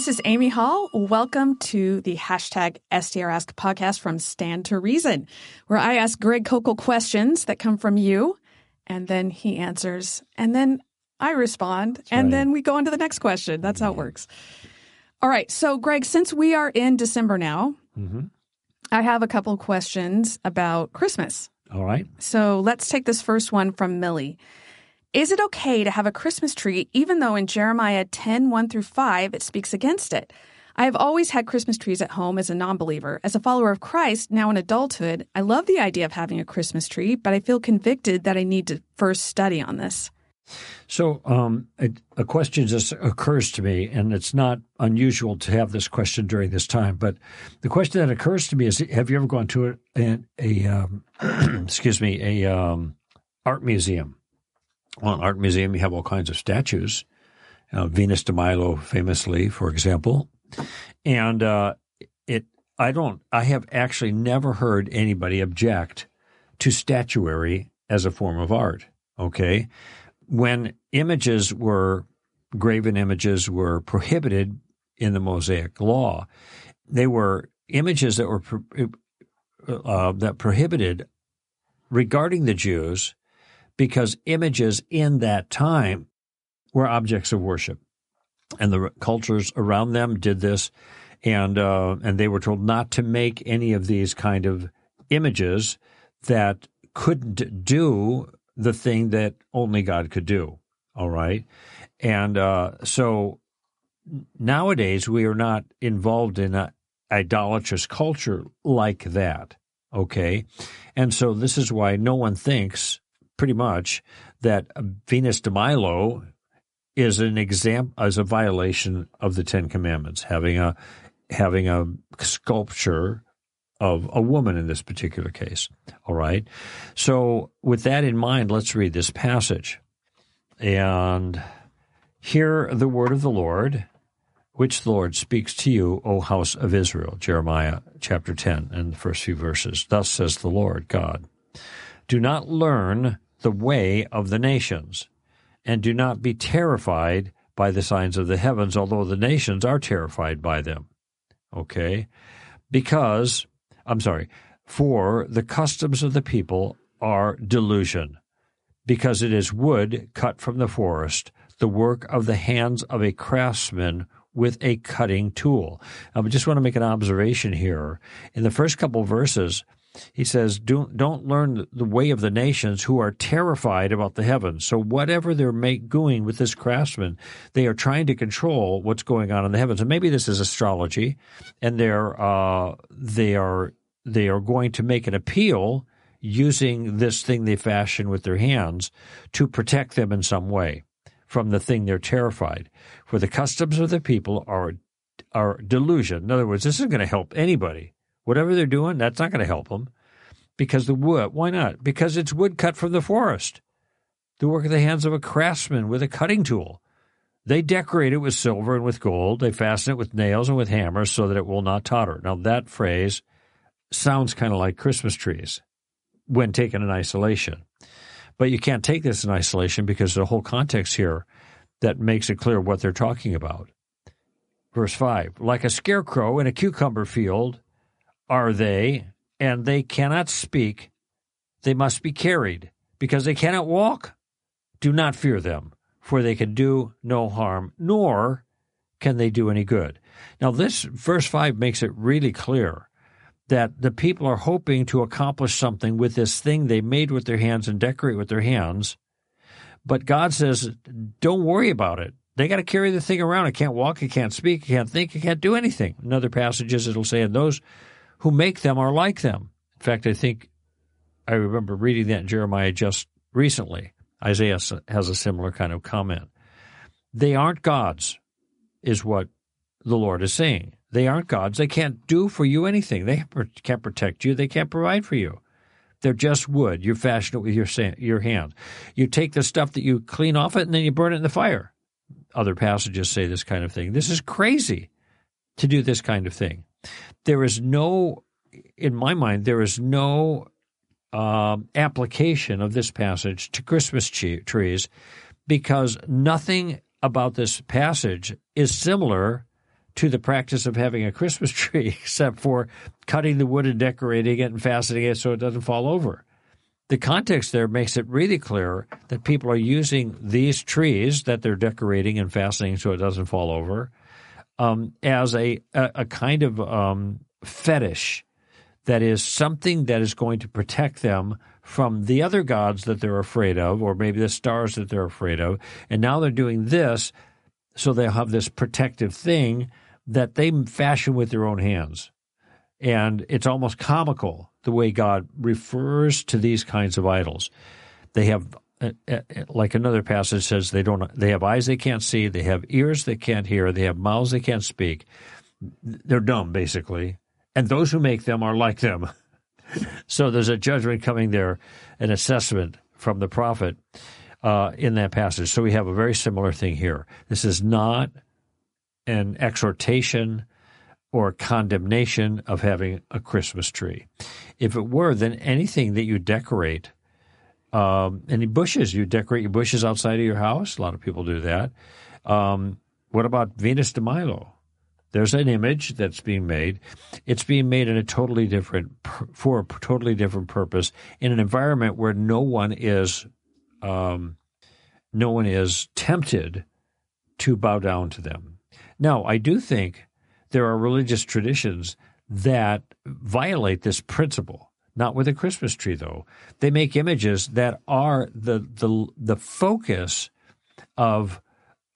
This is Amy Hall. Welcome to the hashtag STR Ask podcast from Stand to Reason, where I ask Greg Koukl questions that come from you, and then he answers, and then I respond, That's and right. then we go on to the next question. That's how it works. All right. So, Greg, since we are in December now, mm-hmm. I have a couple of questions about Christmas. All right. So, let's take this first one from Millie. Is it okay to have a Christmas tree even though in Jeremiah 10 1 through 5 it speaks against it? I have always had Christmas trees at home as a non believer. As a follower of Christ, now in adulthood, I love the idea of having a Christmas tree, but I feel convicted that I need to first study on this. So, um, a, a, question just occurs to me, and it's not unusual to have this question during this time. But the question that occurs to me is: Have you ever gone to a, a, a um, excuse me, a um, art museum? An art museum, you have all kinds of statues. Uh, Venus de Milo, famously, for example, and uh, it. I don't. I have actually never heard anybody object to statuary as a form of art. Okay, when images were graven images were prohibited in the Mosaic Law, they were images that were uh, that prohibited regarding the Jews because images in that time were objects of worship. And the cultures around them did this, and uh, and they were told not to make any of these kind of images that couldn't do the thing that only God could do. All right, and uh, so nowadays we are not involved in an idolatrous culture like that. Okay, and so this is why no one thinks pretty much that Venus de Milo is an example as a violation of the Ten Commandments, having a having a sculpture of a woman in this particular case. All right. So with that in mind, let's read this passage. And hear the word of the Lord, which the Lord speaks to you, O house of Israel. Jeremiah chapter 10 and the first few verses. Thus says the Lord God. Do not learn the way of the nations, and do not be terrified by the signs of the heavens, although the nations are terrified by them. Okay? Because, I'm sorry, for the customs of the people are delusion, because it is wood cut from the forest, the work of the hands of a craftsman with a cutting tool. I just want to make an observation here. In the first couple verses, he says, don't, don't learn the way of the nations who are terrified about the heavens. So whatever they're make, doing with this craftsman, they are trying to control what's going on in the heavens. And maybe this is astrology, and they're uh, they are they are going to make an appeal using this thing they fashion with their hands to protect them in some way from the thing they're terrified. For the customs of the people are are delusion. In other words, this isn't going to help anybody. Whatever they're doing, that's not going to help them. Because the wood, why not? Because it's wood cut from the forest. The work of the hands of a craftsman with a cutting tool. They decorate it with silver and with gold. They fasten it with nails and with hammers so that it will not totter. Now, that phrase sounds kind of like Christmas trees when taken in isolation. But you can't take this in isolation because the whole context here that makes it clear what they're talking about. Verse 5 Like a scarecrow in a cucumber field, are they, and they cannot speak. They must be carried, because they cannot walk. Do not fear them, for they can do no harm, nor can they do any good. Now, this verse 5 makes it really clear that the people are hoping to accomplish something with this thing they made with their hands and decorate with their hands. But God says, don't worry about it. They got to carry the thing around. It can't walk, it can't speak, it can't think, it can't do anything. In other passages, it'll say, and those who make them are like them. In fact, I think I remember reading that in Jeremiah just recently. Isaiah has a similar kind of comment. They aren't gods, is what the Lord is saying. They aren't gods. They can't do for you anything. They can't protect you. They can't provide for you. They're just wood. You fashion it with your your hand. You take the stuff that you clean off it and then you burn it in the fire. Other passages say this kind of thing. This is crazy to do this kind of thing there is no, in my mind, there is no uh, application of this passage to Christmas trees because nothing about this passage is similar to the practice of having a Christmas tree, except for cutting the wood and decorating it and fastening it so it doesn't fall over. The context there makes it really clear that people are using these trees that they're decorating and fastening so it doesn't fall over um, as a, a, a, kind of um, fetish that is something that is going to protect them from the other gods that they're afraid of, or maybe the stars that they're afraid of. And now they're doing this, so they'll have this protective thing that they fashion with their own hands. And it's almost comical the way God refers to these kinds of idols. They have, Uh, uh, uh, like another passage says, they don't. They have eyes they can't see. They have ears they can't hear. They have mouths they can't speak. They're dumb, basically. And those who make them are like them. so there's a judgment coming there, an assessment from the prophet uh, in that passage. So we have a very similar thing here. This is not an exhortation or condemnation of having a Christmas tree. If it were, then anything that you decorate, um, any bushes, you decorate your bushes outside of your house. A lot of people do that. Um, what about Venus de Milo? There's an image that's being made. It's being made in a totally different, for a totally different purpose in an environment where no one is, um, no one is tempted to bow down to them. Now, I do think there are religious traditions that violate this principle. Not with a Christmas tree, though. They make images that are the the the focus of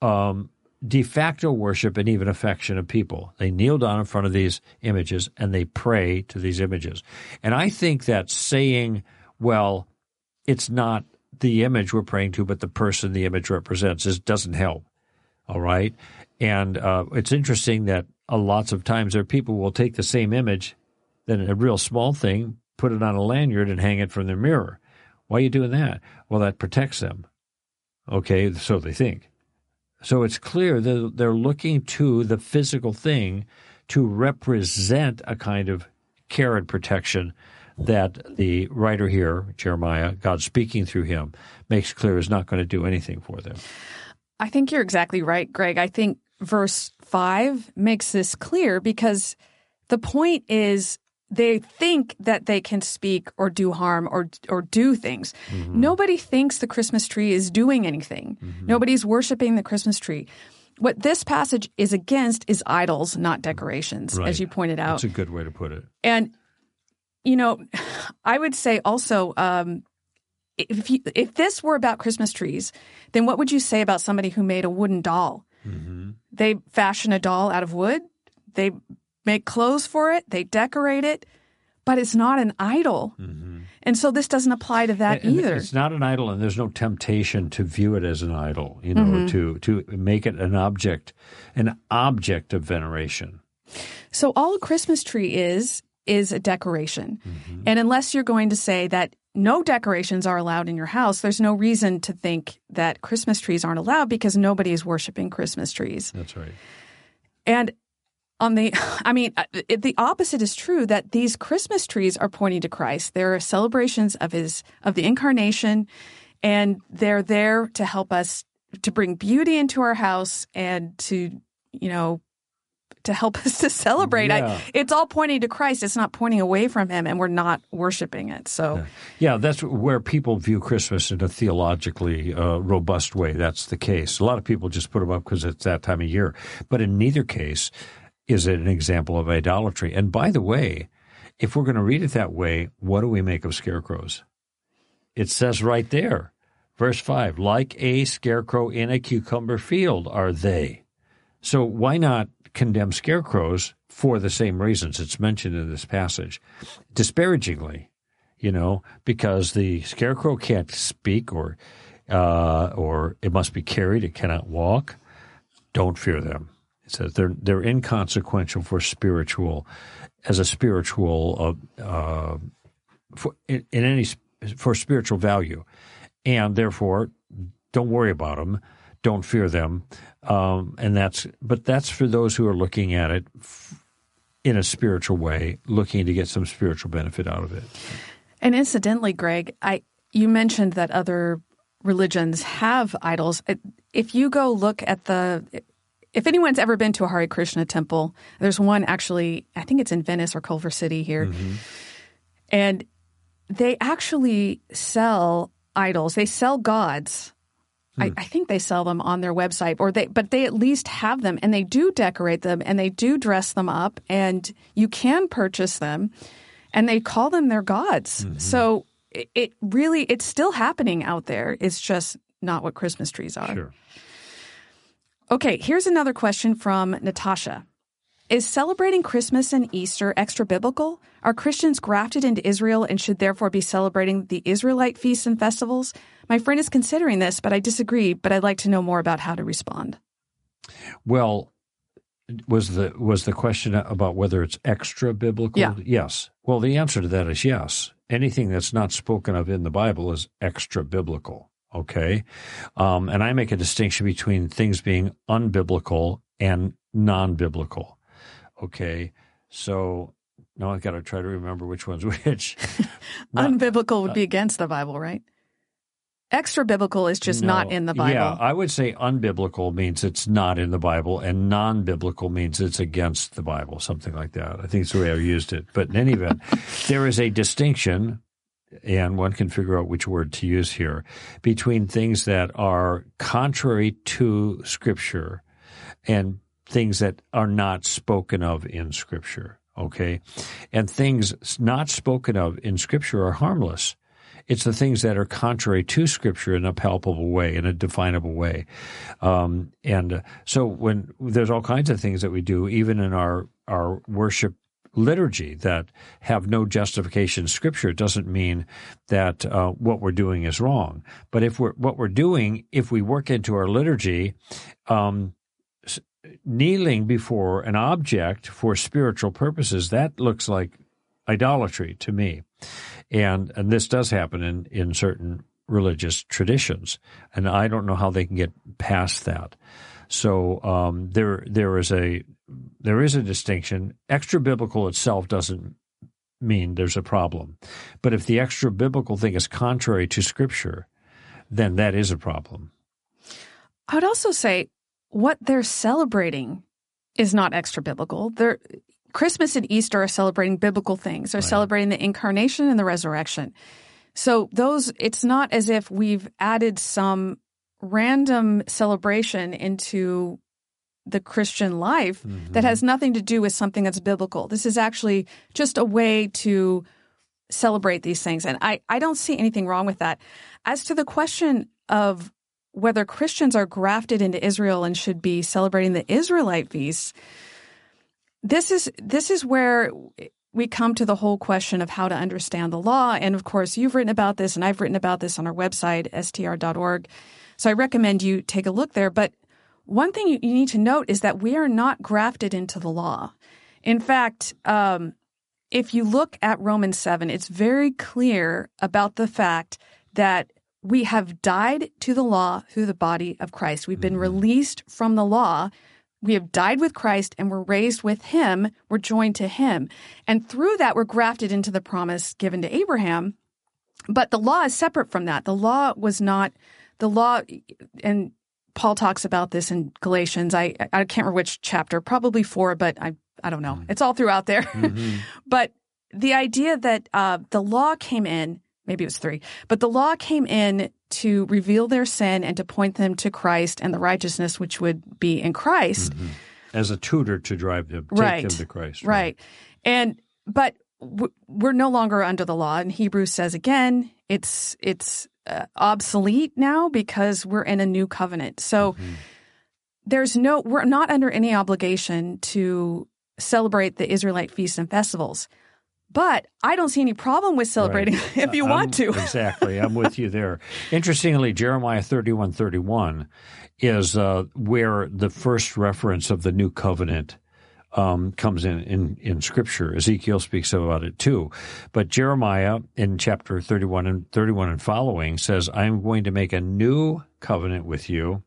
um, de facto worship and even affection of people. They kneel down in front of these images and they pray to these images. And I think that saying, well, it's not the image we're praying to, but the person the image represents, is doesn't help. All right. And uh, it's interesting that uh, lots of times there are people will take the same image, then a real small thing, put it on a lanyard and hang it from their mirror. Why are you doing that? Well, that protects them. Okay, so they think. So it's clear that they're looking to the physical thing to represent a kind of care and protection that the writer here, Jeremiah, God speaking through him, makes clear is not going to do anything for them. I think you're exactly right, Greg. I think verse 5 makes this clear because the point is they think that they can speak or do harm or or do things. Mm-hmm. Nobody thinks the Christmas tree is doing anything. Mm-hmm. Nobody's worshiping the Christmas tree. What this passage is against is idols, not decorations, right. as you pointed out. That's a good way to put it. And you know, I would say also um, if you, if this were about Christmas trees, then what would you say about somebody who made a wooden doll? Mm-hmm. They fashion a doll out of wood. They make clothes for it. They decorate it, but it's not an idol. Mm-hmm. And so this doesn't apply to that and, either. It's not an idol, and there's no temptation to view it as an idol. You know, mm-hmm. to to make it an object, an object of veneration. So all a Christmas tree is is a decoration, mm-hmm. and unless you're going to say that no decorations are allowed in your house, there's no reason to think that Christmas trees aren't allowed because nobody is worshiping Christmas trees. That's right. And on the, I mean, uh, it, the opposite is true that these Christmas trees are pointing to Christ. They're celebrations of his, of the incarnation, and they're there to help us to bring beauty into our house and to, you know, to help us to celebrate. Yeah. I, it's all pointing to Christ. It's not pointing away from Him, and we're not worshiping it. So, yeah, yeah that's where people view Christmas in a theologically uh, robust way. That's the case. A lot of people just put them up because it's that time of year, but in neither case is it an example of idolatry. And by the way, if we're going to read it that way, what do we make of scarecrows? It says right there, verse five, like a scarecrow in a cucumber field are they. So why not condemn scarecrows for the same reasons it's mentioned in this passage, disparagingly, you know, because the scarecrow can't speak or uh, or it must be carried, it cannot walk. Don't fear them. It says they're they're inconsequential for spiritual, as a spiritual uh, uh, for in, in any for spiritual value, and therefore don't worry about them don't fear them. Um, and that's, but that's for those who are looking at it in a spiritual way, looking to get some spiritual benefit out of it. And incidentally, Greg, I you mentioned that other religions have idols. If you go look at the if anyone's ever been to a Hare Krishna temple, there's one actually, I think it's in Venice or Culver City here. Mm-hmm. And they actually sell idols, they sell gods. Hmm. I, I, think they sell them on their website, or they, but they at least have them, and they do decorate them, and they do dress them up, and you can purchase them, and they call them their gods. Mm-hmm. So it, it, really, it's still happening out there. It's just not what Christmas trees are. Sure. Okay, here's another question from Natasha. Is celebrating Christmas and Easter extra biblical? Are Christians grafted into Israel and should therefore be celebrating the Israelite feasts and festivals? My friend is considering this, but I disagree, but I'd like to know more about how to respond. Well, was the was the question about whether it's extra biblical? Yeah. Yes. Well, the answer to that is yes. Anything that's not spoken of in the Bible is extra biblical. Okay. Um, and I make a distinction between things being unbiblical and non biblical. Okay. So now I've got to try to remember which one's which. Unbiblical would be against the Bible, right? Extra biblical is just no, not in the Bible. Yeah, I would say unbiblical means it's not in the Bible, and non biblical means it's against the Bible, something like that. I think it's the way I used it. But in any event, there is a distinction and one can figure out which word to use here, between things that are contrary to Scripture and things that are not spoken of in Scripture. Okay? And things not spoken of in Scripture are harmless. It's the things that are contrary to Scripture in a palpable way, in a definable way. Um, and so when there's all kinds of things that we do, even in our, our worship liturgy that have no justification in Scripture doesn't mean that uh, what we're doing is wrong. But if we're what we're doing, if we work into our liturgy, um, kneeling before an object for spiritual purposes, that looks like idolatry to me, and and this does happen in in certain religious traditions, and I don't know how they can get past that. So um, there there is a there is a distinction. Extra biblical itself doesn't mean there's a problem, but if the extra biblical thing is contrary to Scripture, then that is a problem. I would also say what they're celebrating is not extra biblical. They're Christmas and Easter are celebrating biblical things. They're right. celebrating the incarnation and the resurrection. So those it's not as if we've added some random celebration into the Christian life mm-hmm. that has nothing to do with something that's biblical. This is actually just a way to celebrate these things. And I, I don't see anything wrong with that. As to the question of whether Christians are grafted into Israel and should be celebrating the Israelite feasts, this is this is where we come to the whole question of how to understand the law. And of course, you've written about this and I've written about this on our website, str.org. So I recommend you take a look there. But one thing you need to note is that we are not grafted into the law. In fact, um, if you look at Romans 7, it's very clear about the fact that we have died to the law through the body of Christ. We've been mm-hmm. released from the law. We have died with Christ and we're raised with him. We're joined to him. And through that, we're grafted into the promise given to Abraham. But the law is separate from that. The law was not the law, and Paul talks about this in Galatians. I I can't remember which chapter, probably four, but I I don't know. Mm. It's all throughout there. Mm-hmm. but the idea that uh, the law came in, maybe it was three, but the law came in to reveal their sin and to point them to Christ and the righteousness which would be in Christ. Mm-hmm. As a tutor to drive them, take right. them to Christ. Right. right. And but we're no longer under the law. And Hebrews says again, it's it's obsolete now because we're in a new covenant. So mm-hmm. there's no, we're not under any obligation to celebrate the Israelite feasts and festivals. But I don't see any problem with celebrating right. if you I'm, want to. exactly. I'm with you there. Interestingly, Jeremiah 31 31 is uh, where the first reference of the new covenant um, comes in, in in Scripture. Ezekiel speaks about it too, but Jeremiah in chapter thirty one and thirty one and following says, "I am going to make a new covenant with you."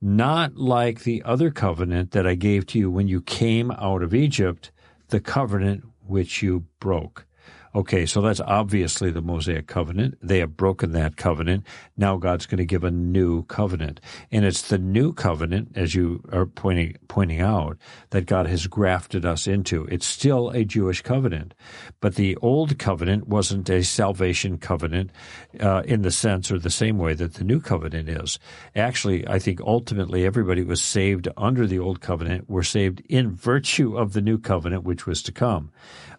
Not like the other covenant that I gave to you when you came out of Egypt, the covenant which you broke. Okay, so that's obviously the Mosaic covenant. They have broken that covenant. Now God's going to give a new covenant. And it's the new covenant, as you are pointing, pointing out, that God has grafted us into. It's still a Jewish covenant. But the old covenant wasn't a salvation covenant uh, in the sense or the same way that the new covenant is. Actually, I think ultimately everybody was saved under the old covenant, were saved in virtue of the new covenant, which was to come.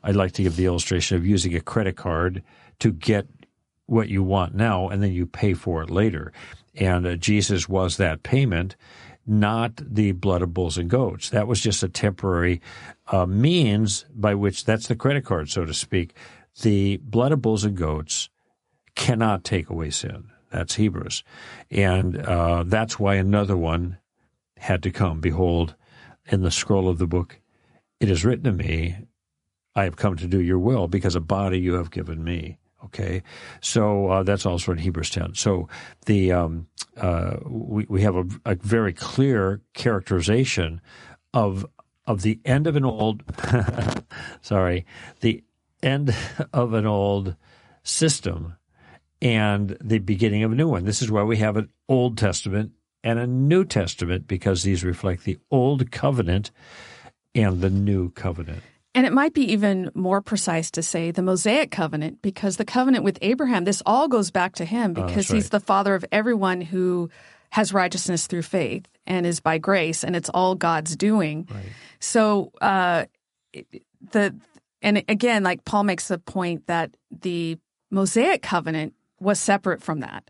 I'd like to give the illustration of using a credit card to get what you want now and then you pay for it later. And uh, Jesus was that payment, not the blood of bulls and goats. That was just a temporary uh, means by which that's the credit card, so to speak. The blood of bulls and goats cannot take away sin. That's Hebrews. And uh, that's why another one had to come. Behold, in the scroll of the book, it is written to me, I have come to do your will because a body you have given me. Okay, so uh, that's also in Hebrews 10. So the um, uh, we we have a, a, very clear characterization of of the end of an old sorry the end of an old system and the beginning of a new one. This is why we have an Old Testament and a New Testament because these reflect the Old Covenant and the New Covenant. And it might be even more precise to say the Mosaic covenant, because the covenant with Abraham, this all goes back to him Oh, because right. he's the father of everyone who has righteousness through faith and is by grace, and it's all God's doing. Right. So, uh, the and again, like Paul makes the point that the Mosaic covenant was separate from that.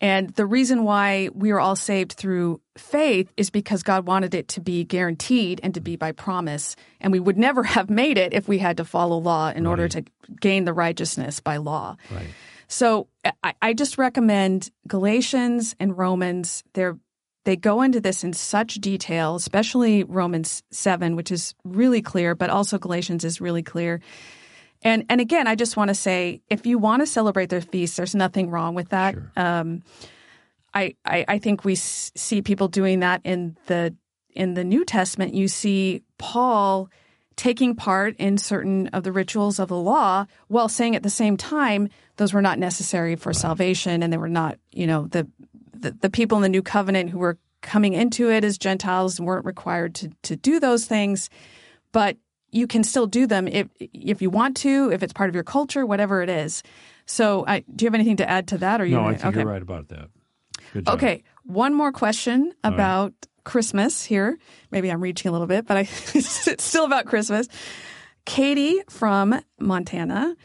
And the reason why we are all saved through faith is because God wanted it to be guaranteed and to be by promise. And we would never have made it if we had to follow law in order to gain the righteousness by law. Right. So I, I just recommend Galatians and Romans. They're they go into this in such detail, especially Romans seven, which is really clear, but also Galatians is really clear. And and again, I just want to say, if you want to celebrate their feast, there's nothing wrong with that. Um, I, I I think we s- see people doing that in the in the New Testament. You see Paul taking part in certain of the rituals of the law while saying at the same time those were not necessary for salvation and they were not you know the, the the people in the new covenant who were coming into it as gentiles weren't required to to do those things but you can still do them if if you want to if it's part of your culture whatever it is so I, do you have anything to add to that or you No, I gonna- think okay. you're right about that. Good job. Okay, one more question about Christmas here. Maybe I'm reaching a little bit, but I, it's still about Christmas. Katie from Montana.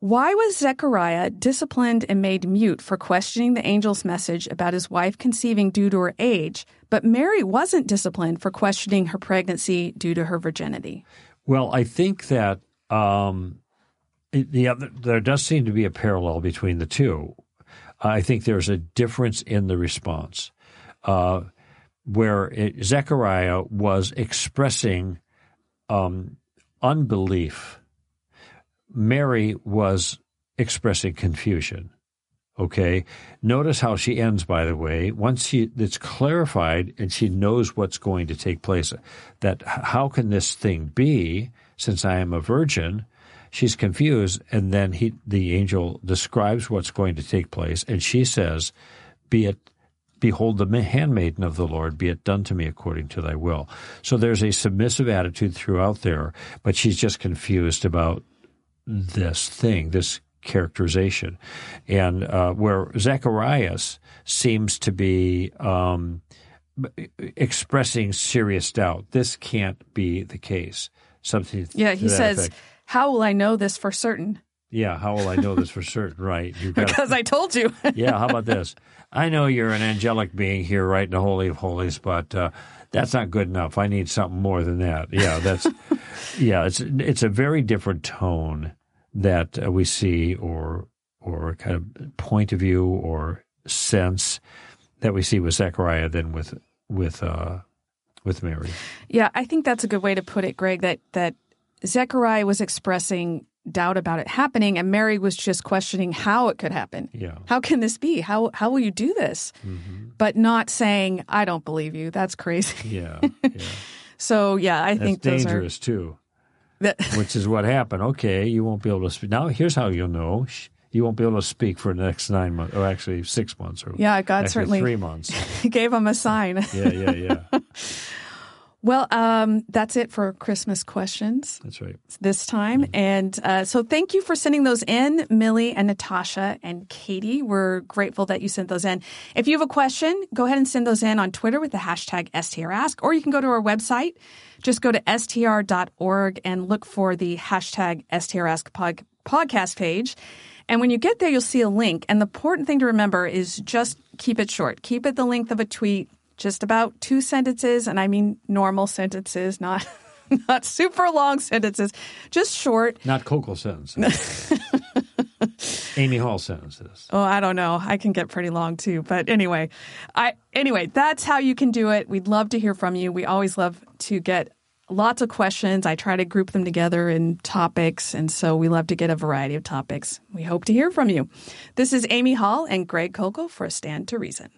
Why was Zechariah disciplined and made mute for questioning the angel's message about his wife conceiving due to her age, but Mary wasn't disciplined for questioning her pregnancy due to her virginity? Well, I think that um, the there does seem to be a parallel between the two. I think there's a difference in the response, uh, where it, Zechariah was expressing um, unbelief. Mary was expressing confusion. Okay. Notice how she ends, by the way. Once she, it's clarified and she knows what's going to take place, that how can this thing be since I am a virgin? She's confused. And then he, the angel describes what's going to take place. And she says, be it, behold the handmaiden of the Lord, be it done to me according to thy will. So there's a submissive attitude throughout there, but she's just confused about this thing, this characterization, and uh, where Zacharias seems to be um, expressing serious doubt. This can't be the case. Something. Yeah, he says, effect. How will I know this for certain? "Yeah, how will I know this for certain?" Right? Because I told you. yeah. How about this? I know you're an angelic being here, right in the holy of holies, but. Uh, that's not good enough. I need something more than that. Yeah, that's yeah. It's it's a very different tone that uh, we see, or or kind of point of view or sense that we see with Zechariah than with with uh, with Mary. Yeah, I think that's a good way to put it, Greg, that that Zechariah was expressing doubt about it happening and Mary was just questioning how it could happen. Yeah. How can this be? How how will you do this? But not saying, I don't believe you. That's crazy. Yeah, yeah. So yeah, I That's think those dangerous too. which is what happened. Okay, you won't be able to speak. Now, here's how you'll know. You won't be able to speak for the next nine months, or actually six months, or yeah, God certainly three months. gave him a sign. yeah, yeah, yeah. Well, um, that's it for Christmas questions. That's right. This time. Mm-hmm. And uh, so thank you for sending those in, Millie and Natasha and Katie. We're grateful that you sent those in. If you have a question, go ahead and send those in on Twitter with the hashtag STRask, or you can go to our website. Just go to str.org and look for the hashtag STRask pod- podcast page. And when you get there, you'll see a link. And the important thing to remember is just keep it short. Keep it the length of a tweet just about two sentences, and I mean normal sentences, not not super long sentences, just short. Not Coco sentences. Amy Hall sentences. Oh, I don't know. I can get pretty long too. But anyway, I anyway, that's how you can do it. We'd love to hear from you. We always love to get lots of questions. I try to group them together in topics, and so we love to get a variety of topics. We hope to hear from you. This is Amy Hall and Greg Koukl for Stand to Reason.